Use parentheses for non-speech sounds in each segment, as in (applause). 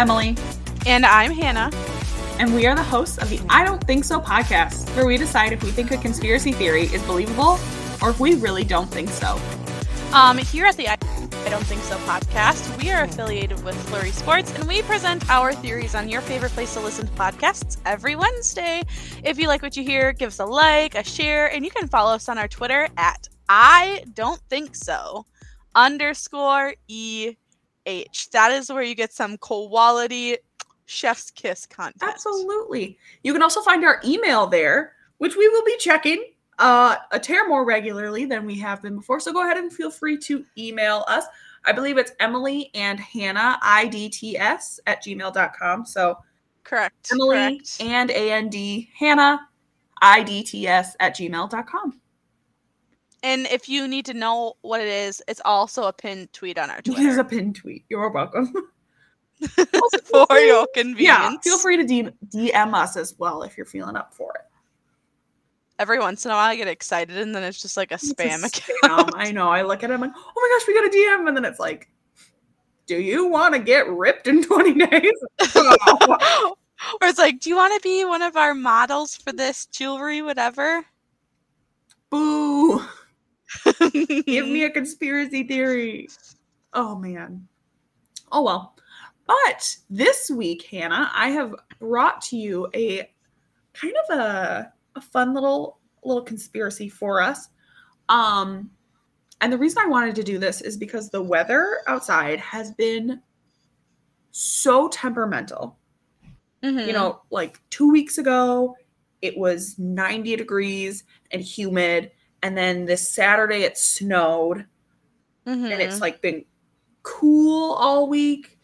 Emily, And I'm Hannah. and we are the hosts of the I Don't Think So podcast, where we decide if we think a conspiracy theory is believable or if we really don't think so. Um, here at the I I Don't Think So podcast, we are affiliated with Flurry Sports and we present our theories on your favorite place to listen to podcasts every Wednesday. If you like what you hear, give us a like, a share, and you can follow us on our Twitter at I Don't Think So underscore E H. That is where you get some quality chef's kiss content. Absolutely. You can also find our email there, which we will be checking uh, a tear more regularly than we have been before. So go ahead and feel free to email us. I believe it's Emily and Hannah, IDTS at gmail.com. So Correct. Emily correct. and AND, Hannah, IDTS at gmail.com. And if you need to know what it is, it's also a pinned tweet on our Twitter. It is a pinned tweet. You're welcome. (laughs) for your convenience. (laughs) Yeah, feel free to D- DM us as well if you're feeling up for it. Every once in a while, I get excited, and then it's just like a It's a spam spam. account. I know. I look at it, I'm like, oh my gosh, we got a DM. And then it's like, do you want to get ripped in 20 days? Oh, (laughs) or it's like, do you want to be one of our models for this jewelry, whatever? Boo. Give me a (laughs) conspiracy theory. Oh man. Oh well. But this week, Hannah, I have brought to you a kind of a, a fun little little conspiracy for us. Um and the reason I wanted to do this is because the weather outside has been so temperamental. Mhm. You know, like 2 weeks ago it was 90 degrees and humid and then this Saturday it snowed Mhm. and it's like been cool all week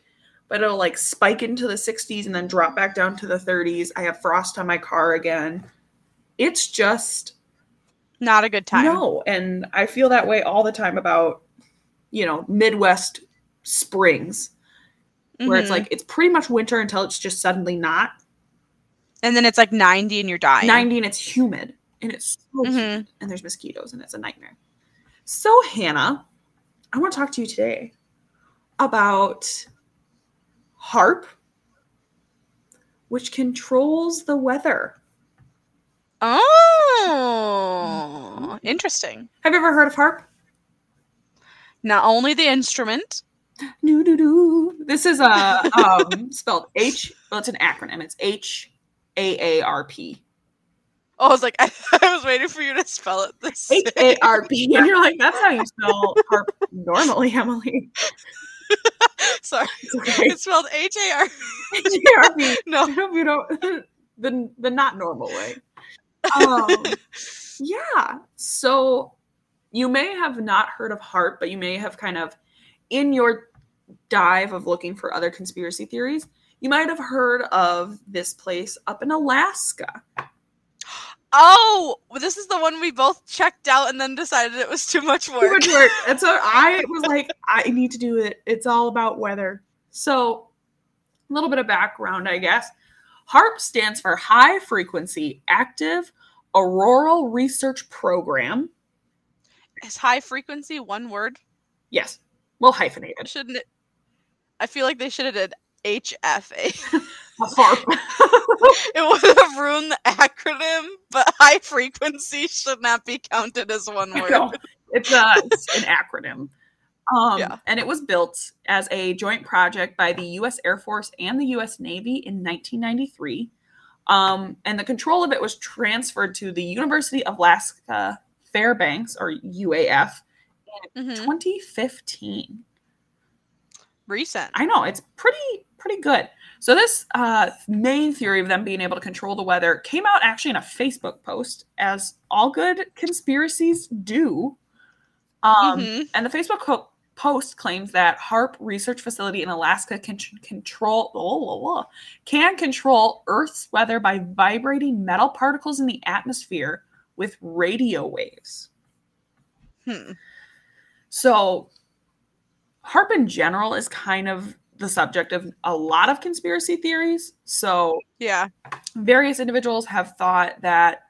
but it'll like spike into the 60s and then drop back down to the 30s i have frost on my car again it's just not a good time. no and i feel that way all the time about you know midwest springs where it's Mhm. like it's pretty much winter until it's just suddenly not and then it's like 90 and you're dying. 90 and it's humid and it's so Mhm. humid and there's mosquitoes and it's a nightmare so hannah i want to talk to you today about HAARP which controls the weather Oh, interesting. have you ever heard of HAARP Not only the instrument. Doo doo doo. This is a um, (laughs) spelled H. Well, it's an acronym. It's H A A R P. Oh, I was like, (laughs) I, was waiting for you to spell it this. H A R P. And you're like, that's how you spell harp normally, Emily. (laughs) Sorry, It's okay. it's spelled H A R. H A R P. (laughs) No, I hope you don't the the not normal way. Um, yeah. So you may have not heard of HAARP, but you may have kind of in your dive of looking for other conspiracy theories, you might have heard of this place up in Alaska. Oh, this is the one we both checked out and then decided it was too much work. Too much work. And so I was like, I need to do it. It's all about weather. So, a little bit of background, I guess. HAARP stands for high frequency active Auroral Research Program. Is high frequency one word? Yes, well hyphenated. Shouldn't it? I feel like they should have did HFA. (laughs) (laughs) It would have ruined the acronym, but high frequency should not be counted as one word. No, it's, a, (laughs) it's an acronym. Um, Yeah. And it was built as a joint project by the U.S. Air Force and the U.S. Navy in 1993. Um, and the control of it was transferred to the University of Alaska Fairbanks, or UAF, in Mhm. 2015. Recent. I know it's pretty pretty good. So this uh, main theory of them being able to control the weather came out actually in a Facebook post, as all good conspiracies do. Um, Mhm. And the Facebook co- post claims that HAARP Research Facility in Alaska can control oh, oh, oh, can control Earth's weather by vibrating metal particles in the atmosphere with radio waves. Hmm. So, HAARP in general is kind of the subject of a lot of conspiracy theories. So, Yeah. various individuals have thought that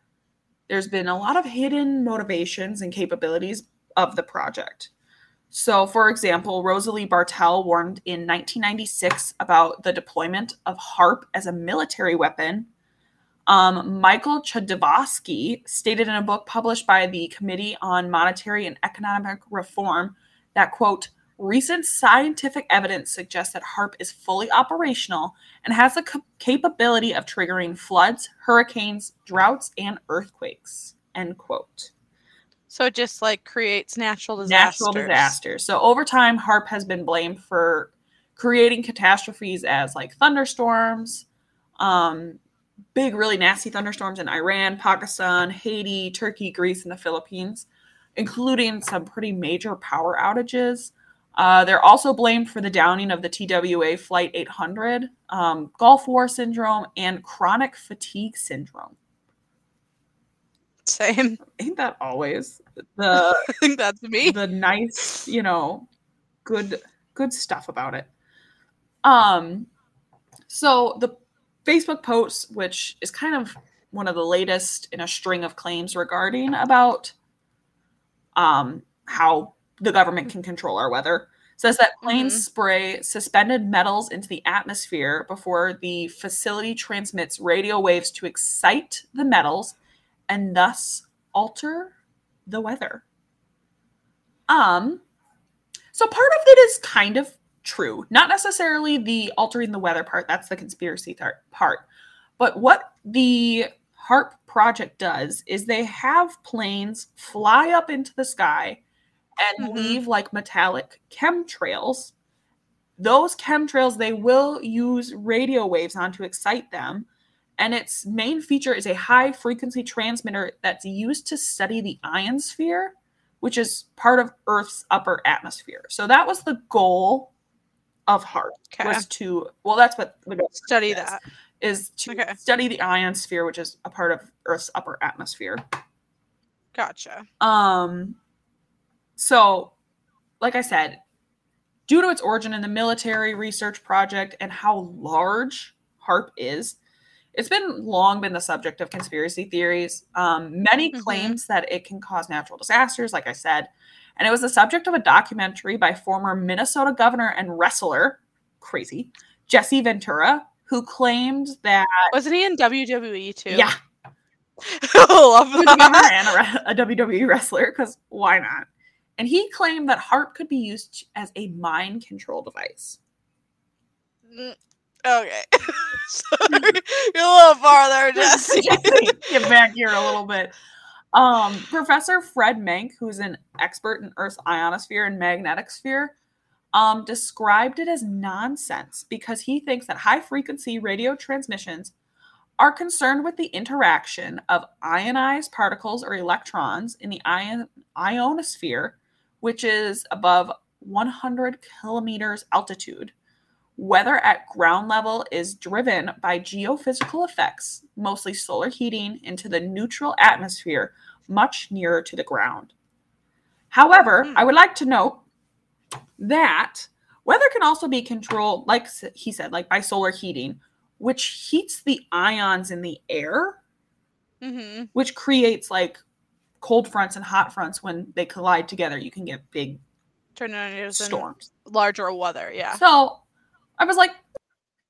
there's been a lot of hidden motivations and capabilities of the project. So, for example, Rosalie Bertell warned in 1996 about the deployment of HAARP as a military weapon. Um, Michael Chossudovsky stated in a book published by the Committee on Monetary and Economic Reform that, quote, recent scientific evidence suggests that HAARP is fully operational and has the cap- capability of triggering floods, hurricanes, droughts, and earthquakes, end quote. So it just like creates natural disasters. Natural disasters. So over time, HAARP has been blamed for creating catastrophes as like thunderstorms, um, big, really nasty thunderstorms in Iran, Pakistan, Haiti, Turkey, Greece, and the Philippines, including some pretty major power outages. Uh, they're also blamed for the downing of the TWA Flight 800, um, Gulf War syndrome, and chronic fatigue syndrome. Same. (laughs) Ain't that always the I think that's me. the nice, you know, good good stuff about it. Um so the Facebook post which is kind of one of the latest in a string of claims regarding about um how the government can control our weather says that planes Mhm. spray suspended metals into the atmosphere before the facility transmits radio waves to excite the metals and thus alter the weather. Um, so part of it is kind of true, not necessarily the altering the weather part. That's the conspiracy tar- part. But what the HAARP project does is they have planes fly up into the sky and Mhm. leave like metallic chemtrails. Those chemtrails, they will use radio waves on to excite them. And its main feature is a high frequency transmitter that's used to study the ionosphere, which is part of Earth's upper atmosphere. So that was the goal of HAARP Okay. was to well, that's what the Study is, that. is to Okay. study the ionosphere, which is a part of Earth's upper atmosphere. Gotcha. Um, so, like I said, due to its origin in the military research project and how large HAARP is, it's been long been the subject of conspiracy theories. Um, many Mhm. claims that it can cause natural disasters, like I said, and it was the subject of a documentary by former Minnesota governor and wrestler, crazy Jesse Ventura, who claimed that Wasn't he in WWE too? yeah, (laughs) Love he was a governor that. and a, a WWE wrestler because why not? And he claimed that HAARP could be used as a mind control device. Mm, Okay. (laughs) Sorry. You're a little farther, (laughs) Jesse. Get back here a little bit. Um, Professor Fred Menk, who's an expert in Earth's ionosphere and magnetic sphere, um, described it as nonsense because he thinks that high frequency radio transmissions are concerned with the interaction of ionized particles or electrons in the ion- ionosphere, which is above 100 kilometers altitude. Weather at ground level is driven by geophysical effects, mostly solar heating, into the neutral atmosphere much nearer to the ground. However, Hmm. I would like to note that weather can also be controlled, like he said, like by solar heating, which heats the ions in the air. Mm-hmm. which creates like cold fronts and hot fronts when they collide together. You can get big Tornadoes and storms. larger weather. Yeah. So I was like,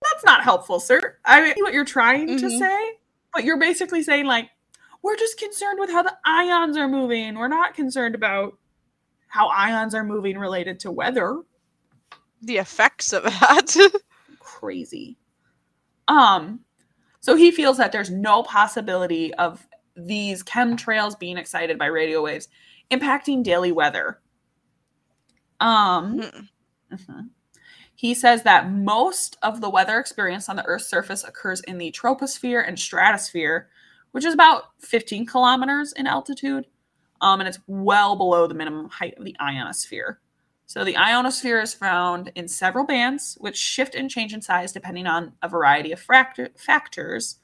that's not helpful, sir. I see what you're trying to Mhm. say, but you're basically saying, like, we're just concerned with how the ions are moving. We're not concerned about how ions are moving related to weather. The effects of (laughs) that. Crazy. Um, so he feels that there's no possibility of these chemtrails being excited by radio waves impacting daily weather. Um. Mhm. He says that most of the weather experienced on the Earth's surface occurs in the troposphere and stratosphere, which is about 15 kilometers in altitude, um, and it's well below the minimum height of the ionosphere. So the ionosphere is found in several bands, which shift and change in size depending on a variety of fractor- factors.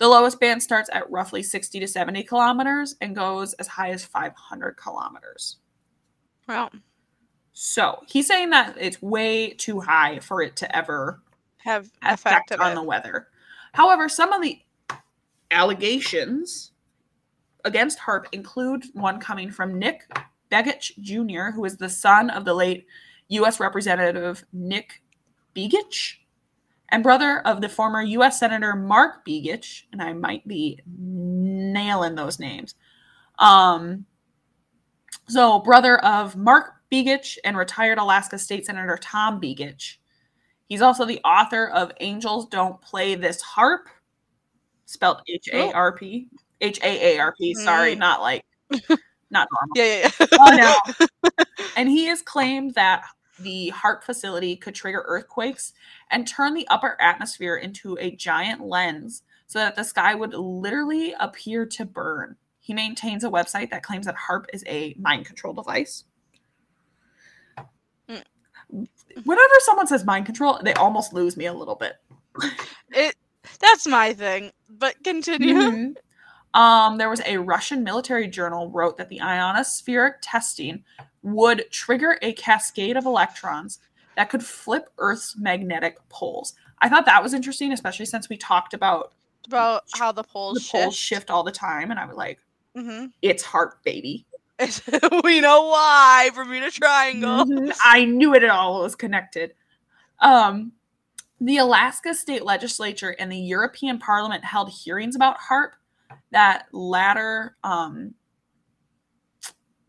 The lowest band starts at roughly 60 to 70 kilometers and goes as high as 500 kilometers. Wow. So he's saying that it's way too high for it to ever have affected on it. the weather. However, some of the allegations against HAARP include one coming from Nick Begich Jr., who is the son of the late U.S. Representative Nick Begich and brother of the former U.S. Senator Mark Begich, and I might be nailing those names. Um, so, brother of Mark Begich and retired Alaska State Senator Tom Begich. He's also the author of Angels Don't Play This HAARP, spelled H A R P. H A A R P, sorry, Mm. not like, not normal. (laughs) Yeah, yeah, yeah. Oh, no. (laughs) and he has claimed that the HAARP facility could trigger earthquakes and turn the upper atmosphere into a giant lens so that the sky would literally appear to burn. He maintains a website that claims that HAARP is a mind control device. Mm. Whenever someone says mind control, they almost lose me a little bit. it that's my thing. But continue. Mhm. Um, there was a Russian military journal wrote that the ionospheric testing would trigger a cascade of electrons that could flip Earth's magnetic poles. I thought that was interesting, especially since we talked about About how the poles the shift. poles shift all the time, and I was like, hmm "It's heart, baby." (laughs) we know why. Bermuda Triangle. Mhm. I knew it all was connected. Um, the Alaska state legislature and the European Parliament held hearings about HAARP. That latter, um,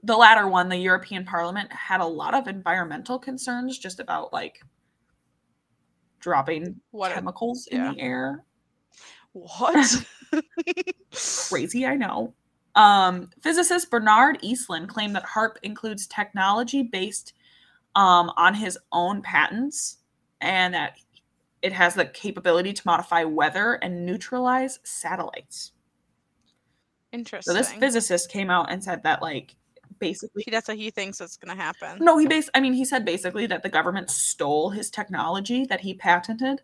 the latter one, the European Parliament had a lot of environmental concerns just about like dropping What? a- chemicals in the air. what? (laughs) (laughs) Crazy, I know. Um, physicist Bernard Eastlund claimed that HAARP includes technology based um, on his own patents and that it has the capability to modify weather and neutralize satellites. So this physicist came out and said that, like, basically, That's what he thinks is going to happen. no, he bas I mean, he said basically that the government stole his technology that he patented,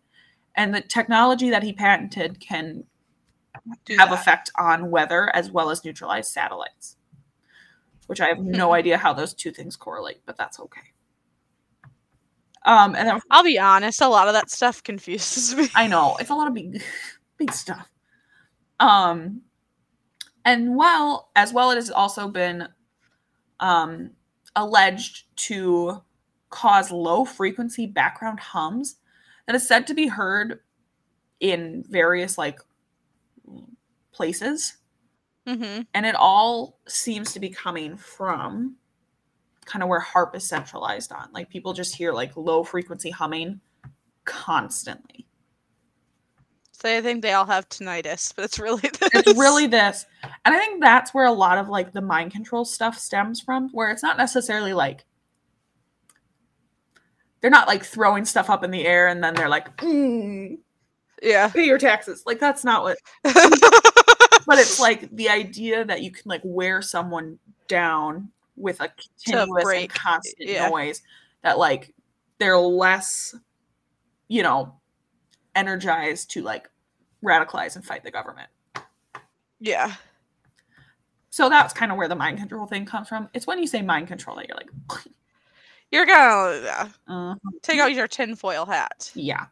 and the technology that he patented can Do have that. effect on weather as well as neutralize satellites. Which I have no (laughs) idea how those two things correlate, but that's okay. Um, and then I'll be honest. A lot of that stuff confuses (laughs) me. I know it's a lot of big, big stuff. Um, and well, as well, it has also been um, alleged to cause low frequency background hums that is said to be heard in various like places. Hmm and it all seems to be coming from kind of where HAARP is centralized on. Like people just hear like low frequency humming constantly So I think they all have tinnitus, but it's really (laughs) this. it's really this and i think that's where a lot of like the mind control stuff stems from where it's not necessarily like they're not like throwing stuff up in the air and then they're like mm, yeah. pay your taxes like that's not what (laughs) but it's like the idea that you can like wear someone down with a continuous and constant yeah. noise that like they're less you know energized to like radicalize and fight the government yeah. so that's kind of where the mind control thing comes from it's when you say mind control that you're like (laughs) You're gonna uh, take out your tinfoil hat. yeah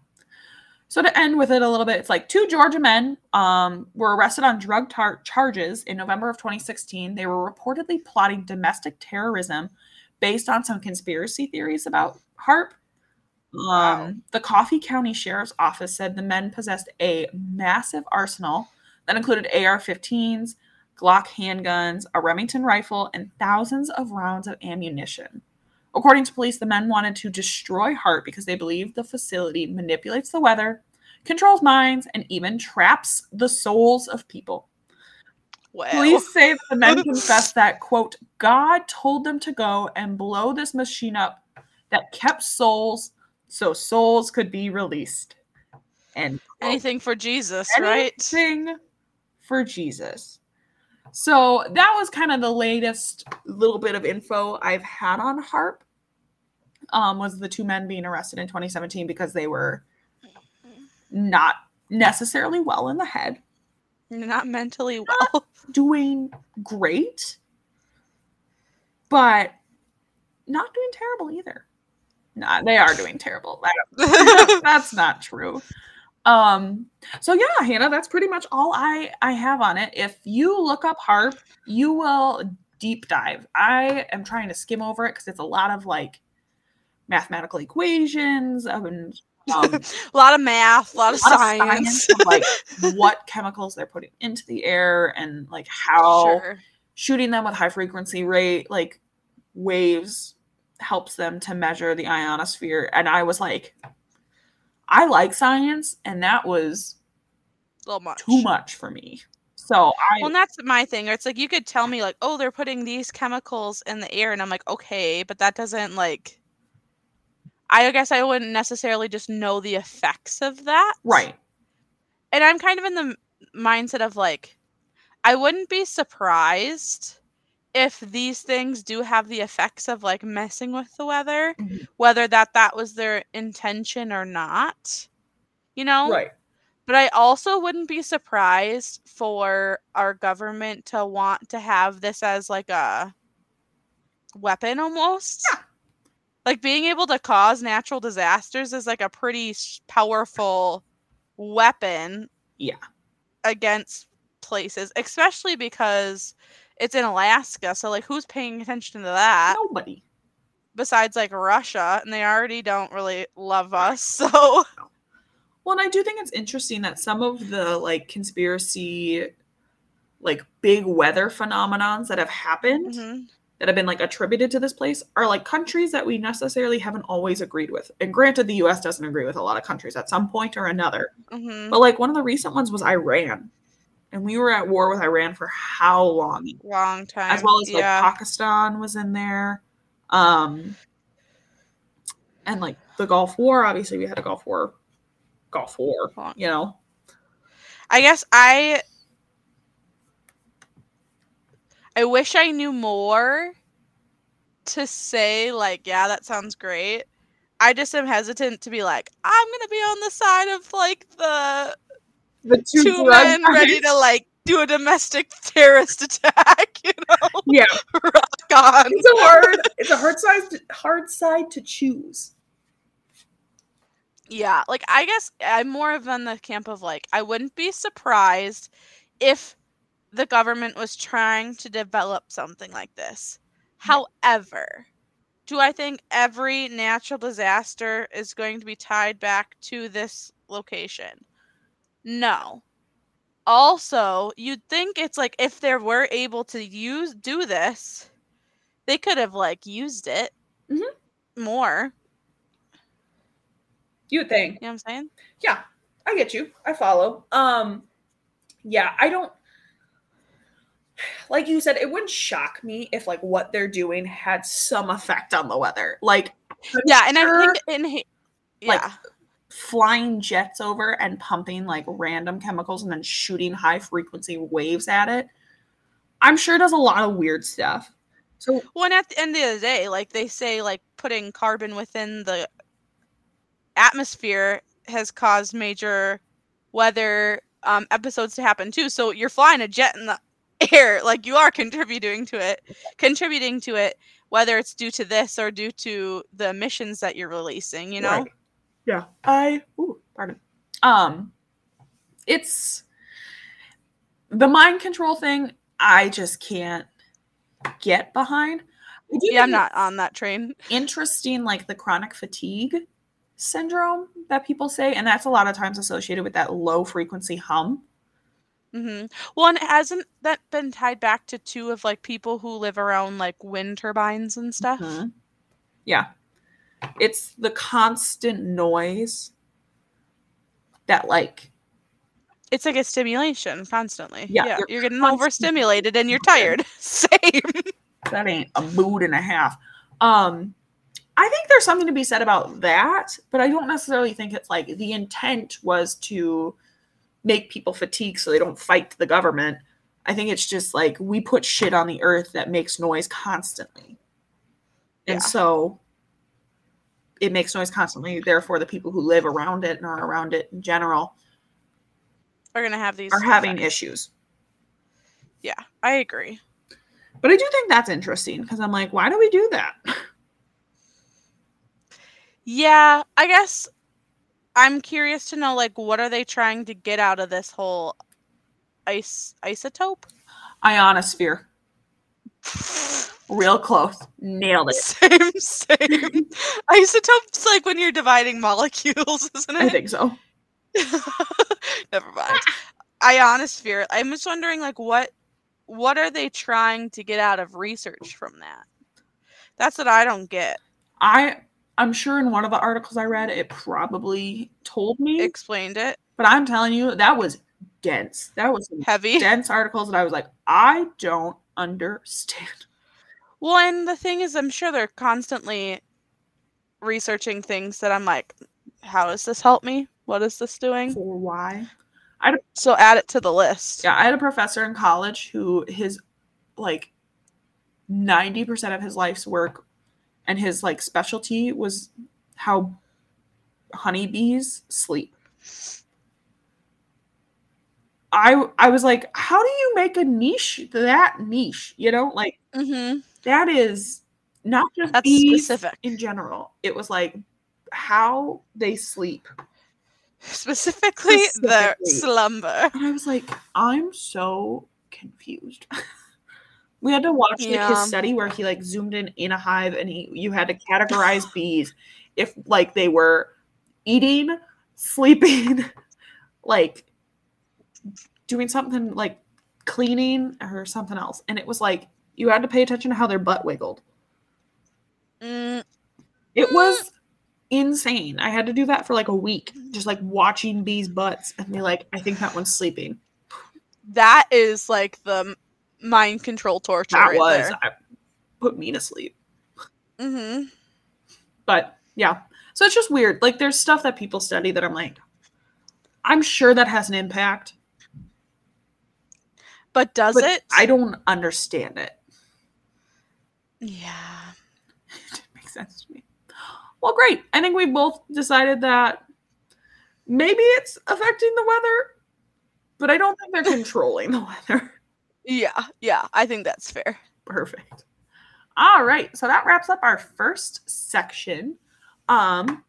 So to end with it a little bit, it's like two Georgia men um, were arrested on drug tar- charges in November of 2016. They were reportedly plotting domestic terrorism based on some conspiracy theories about Um, the Coffee County Sheriff's Office said the men possessed a massive arsenal that included AR 15s, Glock handguns, a Remington rifle, and thousands of rounds of ammunition. According to police, the men wanted to destroy HAARP because they believe the facility manipulates the weather, controls minds, and even traps the souls of people. Wow. Police say that the men (laughs) confessed that, quote, God told them to go and blow this machine up that kept souls so souls could be released. And. (laughs) Anything for Jesus, right? anything for Jesus. So that was kind of the latest little bit of info I've had on HAARP. Um, was the two men being arrested in 2017 because they were not necessarily well in the head, Not mentally well. (laughs) doing great, but not doing terrible either. Nah, they are doing terrible. That- (laughs) (laughs) that's not true. Um, so yeah, Hannah, that's pretty much all I I have on it. If you look up HAARP, you will deep dive. I am trying to skim over it because it's a lot of like mathematical equations and um, (laughs) a lot of math, a lot of a lot of science. of, like what chemicals they're putting into the air and like how Sure. shooting them with high frequency rate like waves helps them to measure the ionosphere and i was like i like science and that was much. too much for me so i Well, and that's my thing. It's like you could tell me like, oh, they're putting these chemicals in the air, and I'm like, okay, but that doesn't like. I guess I wouldn't necessarily just know the effects of that. right And I'm kind of in the mindset of like, I wouldn't be surprised if these things do have the effects of like messing with the weather, Mhm. whether that that was their intention or not. You know, right but I also wouldn't be surprised for our government to want to have this as like a weapon almost. Yeah. Like being able to cause natural disasters is like a pretty powerful weapon. Yeah. Against places, especially because it's in Alaska. So like who's paying attention to that nobody besides like Russia and they already don't really love us. (laughs) So well and i do think it's interesting that some of the like conspiracy like big weather phenomenons that have happened Mhm. that have been like attributed to this place are like countries that we necessarily haven't always agreed with. And granted, the US doesn't agree with a lot of countries at some point or another. Mhm. But like one of the recent ones was Iran. And we were at war with Iran for how long? long time. As well as like yeah. Pakistan was in there. Um and like the Gulf War, obviously we had a Gulf War Gulf War, you know. I guess I I wish I knew more to say like yeah that sounds great. I just am hesitant to be like I'm going to be on the side of like the The two men ready to like do a domestic terrorist attack, (laughs) you know. Yeah. Rock on. It's a hard it's a hard side hard side to choose. Yeah, like I guess I'm more of on the camp of like I wouldn't be surprised if the government was trying to develop something like this. However, do I think every natural disaster is going to be tied back to this location? No. Also, you'd think it's like if they were able to use do this, they could have like used it Mhm. more. You think. You know what I'm saying? Yeah, I get you. I follow. Um yeah, I don't like you said, it wouldn't shock me if like what they're doing had some effect on the weather. Like Yeah, and I think in like, yeah, flying jets over and pumping like random chemicals and then shooting high frequency waves at it. I'm sure it does a lot of weird stuff. So well, and at the end of the day, like they say, like putting carbon within the atmosphere has caused major weather um, episodes to happen too. So you're flying a jet in the (laughs) air, like you are contributing to it, contributing to it, whether it's due to this or due to the emissions that you're releasing. You know, Right. Yeah. I ooh, pardon. Um, it's the mind control thing. I just can't get behind. I do Yeah, I'm not on that train. Interesting, like the chronic fatigue syndrome that people say, and that's a lot of times associated with that low frequency hum. hmm Well, and hasn't that been tied back to two of like people who live around like wind turbines and stuff? Mhm. Yeah. It's the constant noise that like It's like a stimulation constantly. Yeah, Yeah, you're you're, getting constantly- overstimulated and you're tired. (laughs) Same. that ain't a mood and a half. Um I think there's something to be said about that, but I don't necessarily think it's like the intent was to make people fatigue so they don't fight the government. I think it's just like we put shit on the earth that makes noise constantly. And Yeah. so it makes noise constantly. Therefore, the people who live around it and are around it in general We're gonna have these are having effects. issues. Yeah, I agree. But I do think that's interesting because I'm like, why do we do that? Yeah, I guess I'm curious to know like what are they trying to get out of this whole ice isotope? Ionosphere. (laughs) Real close. Nailed it. (laughs) Same, same. Isotope's like when you're dividing molecules, (laughs) isn't it? I think so. (laughs) Never mind. Ionosphere. I'm just wondering, like, what what are they trying to get out of research from that? That's what I don't get. I I'm sure in one of the articles I read it probably told me, Explained it. but I'm telling you that was dense. That was Heavy. dense articles and I was like, I don't understand. Well, and the thing is, I'm sure they're constantly researching things that I'm like, how does this help me? What is this doing? For why? I So add it to the list. Yeah, I had a professor in college who his like 90% of his life's work and his like specialty was how honeybees sleep. I I was like, how do you make a niche that niche? You know, like Mm-hmm. that is not just That's bees specific. in general. It was like how they sleep. Specifically, Specifically. slumber. And I was like, I'm so confused. (laughs) we had to watch like Yeah. his study where he like zoomed in in a hive and he you had to categorize bees if like they were eating, sleeping, (laughs) like doing something like cleaning or something else. And it was like you had to pay attention to how their butt wiggled. Mm, It was insane. I had to do that for like a week, just like watching bees' butts and be like, I think that one's sleeping. that is like the mind control torture. that right was. I, put me to sleep Mm-hmm. but yeah so it's just weird like there's stuff that people study that i'm like i'm sure that has an impact But does but it? i don't understand it Yeah. (laughs) it didn't make sense to me well great i think we both decided that maybe it's affecting the weather but i don't think they're controlling the weather Yeah. Yeah. I think that's fair. Perfect. All right, so that wraps up our first section. Um,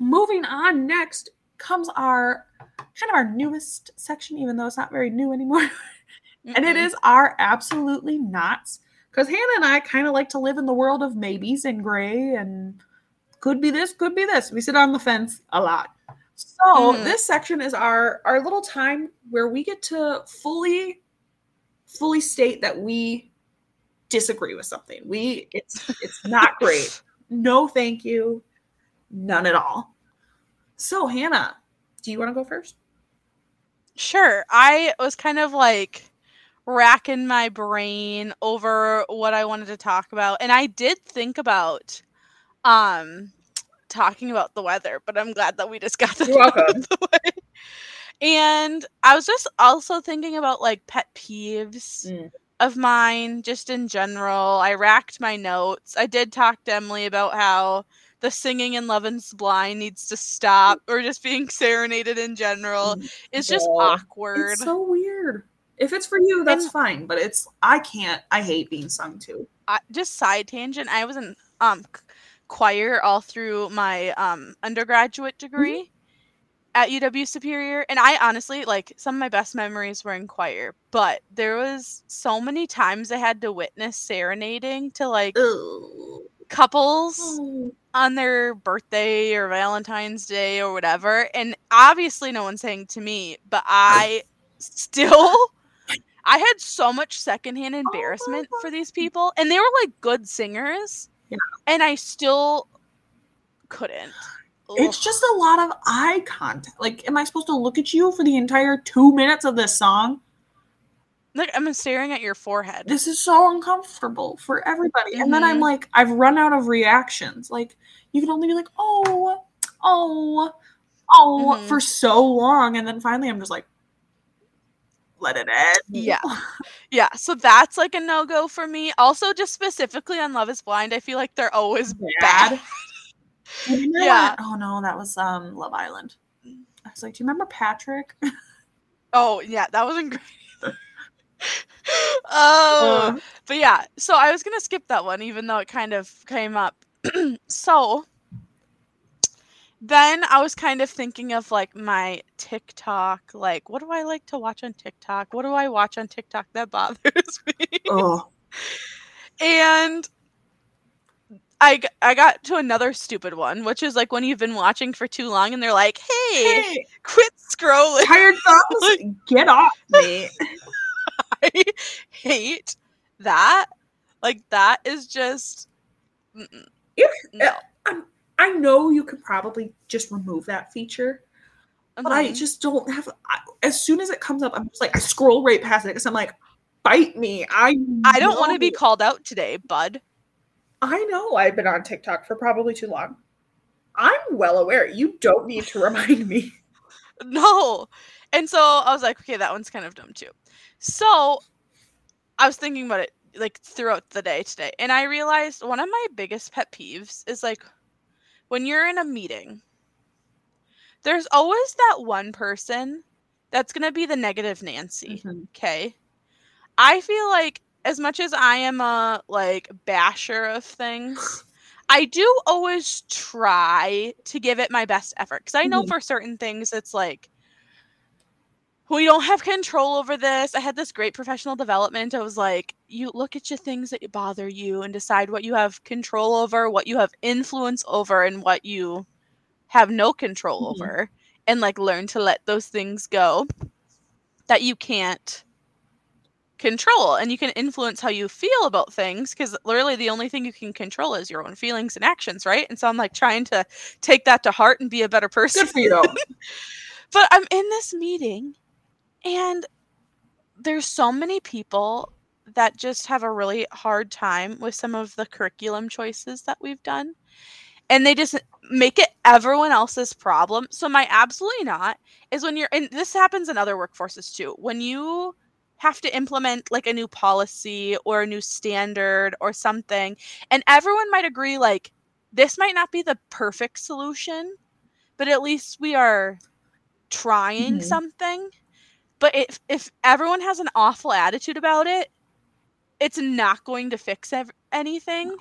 moving on next comes our kind of our newest section, even though it's not very new anymore, (laughs) and it Mm-mm. is our absolutely nots. Because Hannah and I kind of like to live in the world of maybes and gray and could be this, could be this. We sit on the fence a lot. So Mhm. this section is our our little time where we get to fully fully state that we disagree with something. We it's it's not (laughs) great. No, thank you. None at all. So, Hannah, do you want to go first? Sure. I was kind of like racking my brain over what I wanted to talk about. And I did think about um talking about the weather, but I'm glad that we just got that You're out welcome. the way. And I was just also thinking about like pet peeves Mm. of mine just in general. I racked my notes. I did talk to Emily about how the singing in Love Is Blind needs to stop or just being (laughs) serenaded in general. It's just No. awkward. It's so weird. If it's for you, that's And- fine. But it's I can't. I hate being sung to. I, just side tangent. I was in um choir all through my um undergraduate degree, at UW Superior, and I honestly like some of my best memories were in choir, but there was so many times I had to witness serenading to like couples on their birthday or Valentine's Day or whatever. And obviously, no one's saying to me, but I (laughs) still, I had so much secondhand embarrassment for these people, and they were like good singers, Yeah. and I still couldn't. It's just a lot of eye contact. Like, am I supposed to look at you for the entire two minutes of this song? like I'm staring at your forehead. This is so uncomfortable for everybody. And then I'm Mhm. like, I've run out of reactions. Like, you can only be like, oh, oh, oh, Mhm. for so long. And then finally, I'm just like, let it end. Yeah. Yeah, so that's like a no go for me. Also, just specifically on Love Is Blind, I feel like they're always Bad. bad. (laughs) You Yeah. when- oh no, that was um Love Island. I was like, do you remember Patrick? (laughs) Oh yeah, that wasn't great. (laughs) oh, Uh, but yeah. So I was gonna skip that one, even though it kind of came up. (clears throat) so then I was kind of thinking of like my TikTok. Like, what do I like to watch on TikTok? What do I watch on TikTok that bothers (laughs) me? oh, and I, I got to another stupid one, which is like when you've been watching for too long and they're like, hey, hey, quit scrolling. tired (laughs) thumbs, get off me. (laughs) I hate that. Like that is just mm-mm. You- no. Uh, I know you could probably just remove that feature, but I Mhm. just don't have. I, as soon as it comes up, I'm just like I scroll right past it because I'm like, bite me. I I don't want to be called out today, bud. I know I've been on TikTok for probably too long. I'm well aware. You don't need to (laughs) remind me. No. And so I was like, okay, that one's kind of dumb too. So I was thinking about it like throughout the day today, and I realized one of my biggest pet peeves is like when you're in a meeting, there's always that one person that's going to be the negative Nancy. Mhm. Okay. I feel like as much as I am a like basher of things, I do always try to give it my best effort because I know Mhm. for certain things it's like we don't have control over this. I had this great professional development. I was like, you look at your things that bother you and decide what you have control over, what you have influence over, and what you have no control Mhm. over, and like learn to let those things go that you can't control and you can influence how you feel about things because literally the only thing you can control is your own feelings and actions right and so i'm like trying to take that to heart and be a better person Good for you. (laughs) but I'm in this meeting and there's so many people that just have a really hard time with some of the curriculum choices that we've done. And they just make it everyone else's problem. So my absolutely not is when you're and this happens in other workforces too. When you have to implement like a new policy or a new standard or something and everyone might agree like this might not be the perfect solution, but at least we are trying Mhm. something. But if if everyone has an awful attitude about it, it's not going to fix ev- anything.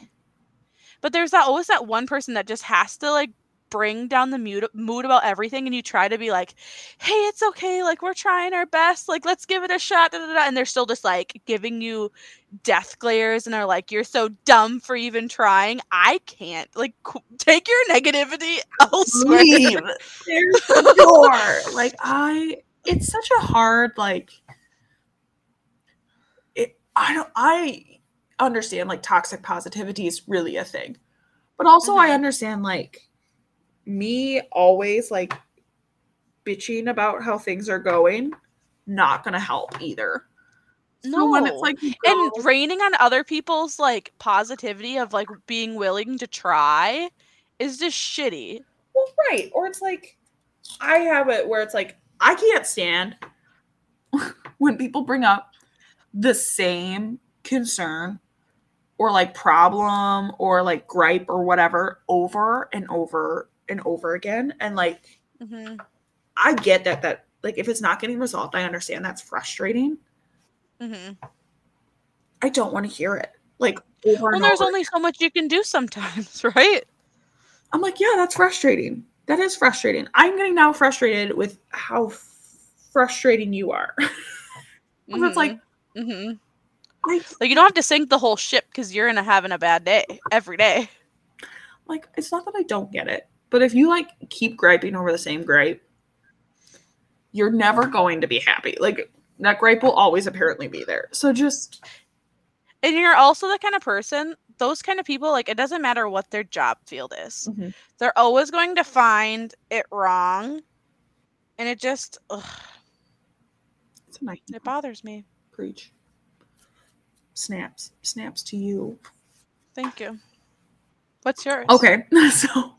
But there's that always that one person that just has to like bring down the mood mood about everything, and you try to be like, "Hey, it's okay. Like we're trying our best. Like let's give it a shot." Da, da, da, and they're still just like giving you death glares, and are like, "You're so dumb for even trying." I can't. Like qu- take your negativity (laughs) elsewhere. Leave. There's the door. Like I it's such a hard like it I don't I understand like toxic positivity is really a thing. But also I Mhm. understand like me always like bitching about how things are going not going to help either. So when it's like and raining on other people's like positivity of like being willing to try is just shitty. Well, right. Or it's like I have it where it's like I can't stand (laughs) when people bring up the same concern or like problem or like gripe or whatever over and over and over again. And like hmm I get that that like if it's not getting resolved, I understand that's frustrating. mm-hmm. I don't want to hear it. Like over Well, and there's over. only so much you can do sometimes, (laughs) right? I'm like, yeah, that's frustrating. That is frustrating. I'm getting now frustrated with how frustrating you are. (laughs) 'Cause It's like hmm I like you don't have to sink the whole ship because you're in a having a bad day every day. like it's not that I don't get it, but if you like keep griping over the same gripe, you're never going to be happy. Like that gripe will always apparently be there. So just And you're also the kind of person, those kind of people, like it doesn't matter what their job field is. Mhm. They're always going to find it wrong. And it just ugh, it's a nice it bothers me. preach. Snaps, snaps to you. Thank you. What's yours? Okay, (laughs) so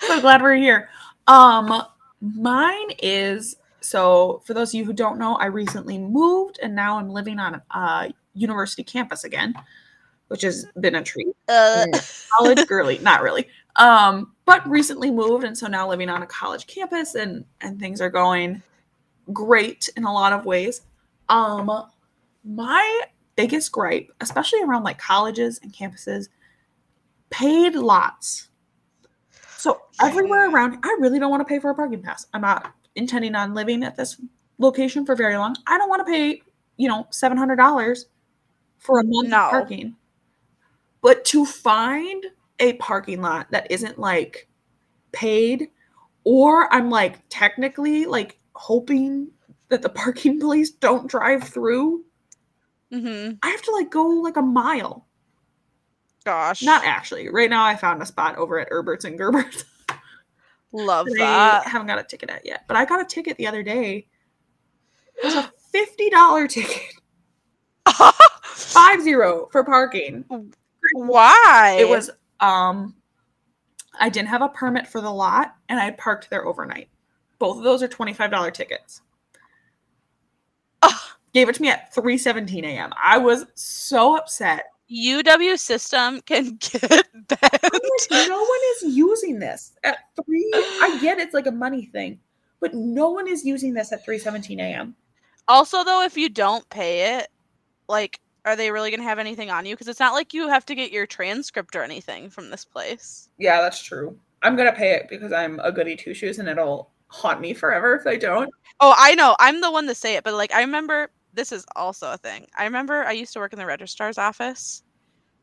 so glad we're here. Um, mine is so for those of you who don't know, I recently moved and now I'm living on a university campus again, which has been a treat. Uh, college girly, not really. Um, but recently moved and so now living on a college campus and and things are going great in a lot of ways. Um, my biggest gripe, especially around like colleges and campuses, paid lots. So everywhere around, I really don't want to pay for a parking pass. I'm not intending on living at this location for very long. I don't want to pay, you know, seven hundred dollars for a month No. of parking. But to find a parking lot that isn't like paid, or I'm like technically like hoping that the (laughs) parking police don't drive through, hmm I have to like go like a mile. Gosh. Not actually. Right now, I found a spot over at Erbert's and Gerbert's. (laughs) love that that. I haven't got a ticket at yet, but I got a ticket the other day. It was a fifty dollar ticket, (laughs) five zero for parking. Why? It was um, I didn't have a permit for the lot, and I parked there overnight. Both of those are twenty five dollar tickets. Ugh. Gave it to me at three seventeen a.m. I was so upset. UW system can (laughs) get bent. No one is using this at three. I get it's like a money thing, but no one is using this at three seventeen a.m. Also, though, if you don't pay it, like, are they really going to have anything on you? Because it's not like you have to get your transcript or anything from this place. Yeah, that's true. I'm gonna pay it because I'm a goody two shoes, and it'll haunt me forever if I don't. Oh, I know. I'm the one to say it, but like, I remember this is also a thing. I remember I used to work in the registrar's office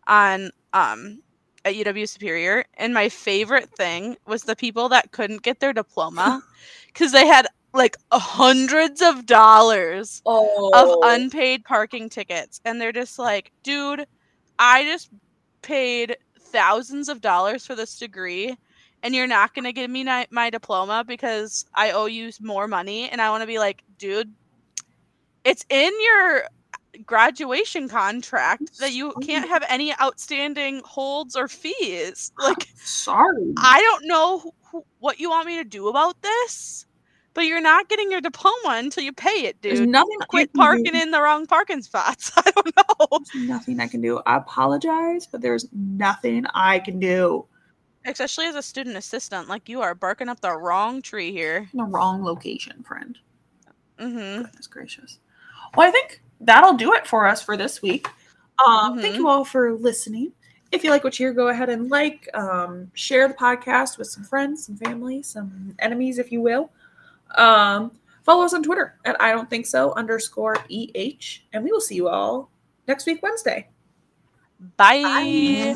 on um at UW Superior, and my favorite thing was the people that couldn't get their diploma (laughs) because they had like hundreds of dollars Oh, of unpaid parking tickets and they're just like dude i just paid thousands of dollars for this degree and you're not going to give me my, my diploma because i owe you more money and i want to be like dude it's in your graduation contract that you can't have any outstanding holds or fees. (gasps) Like sorry. i don't know who, what you want me to do about this but you're not getting your diploma until you pay it dude There's nothing. Quit parking do. in the wrong parking spots. (laughs) I don't know. There's nothing I can do. I apologize, but there's nothing I can do. Especially as a student assistant, like you are barking up the wrong tree here. In the wrong location, friend. Mm-hmm. Goodness gracious. Well, I think that'll do it for us for this week. Um, Thank Mhm. you all for listening. If you like what you hear, go ahead and like, um, share the podcast with some friends, some family, some enemies, if you will. Um, follow us on Twitter at I don't think so underscore eh, and we will see you all next week Wednesday. Bye.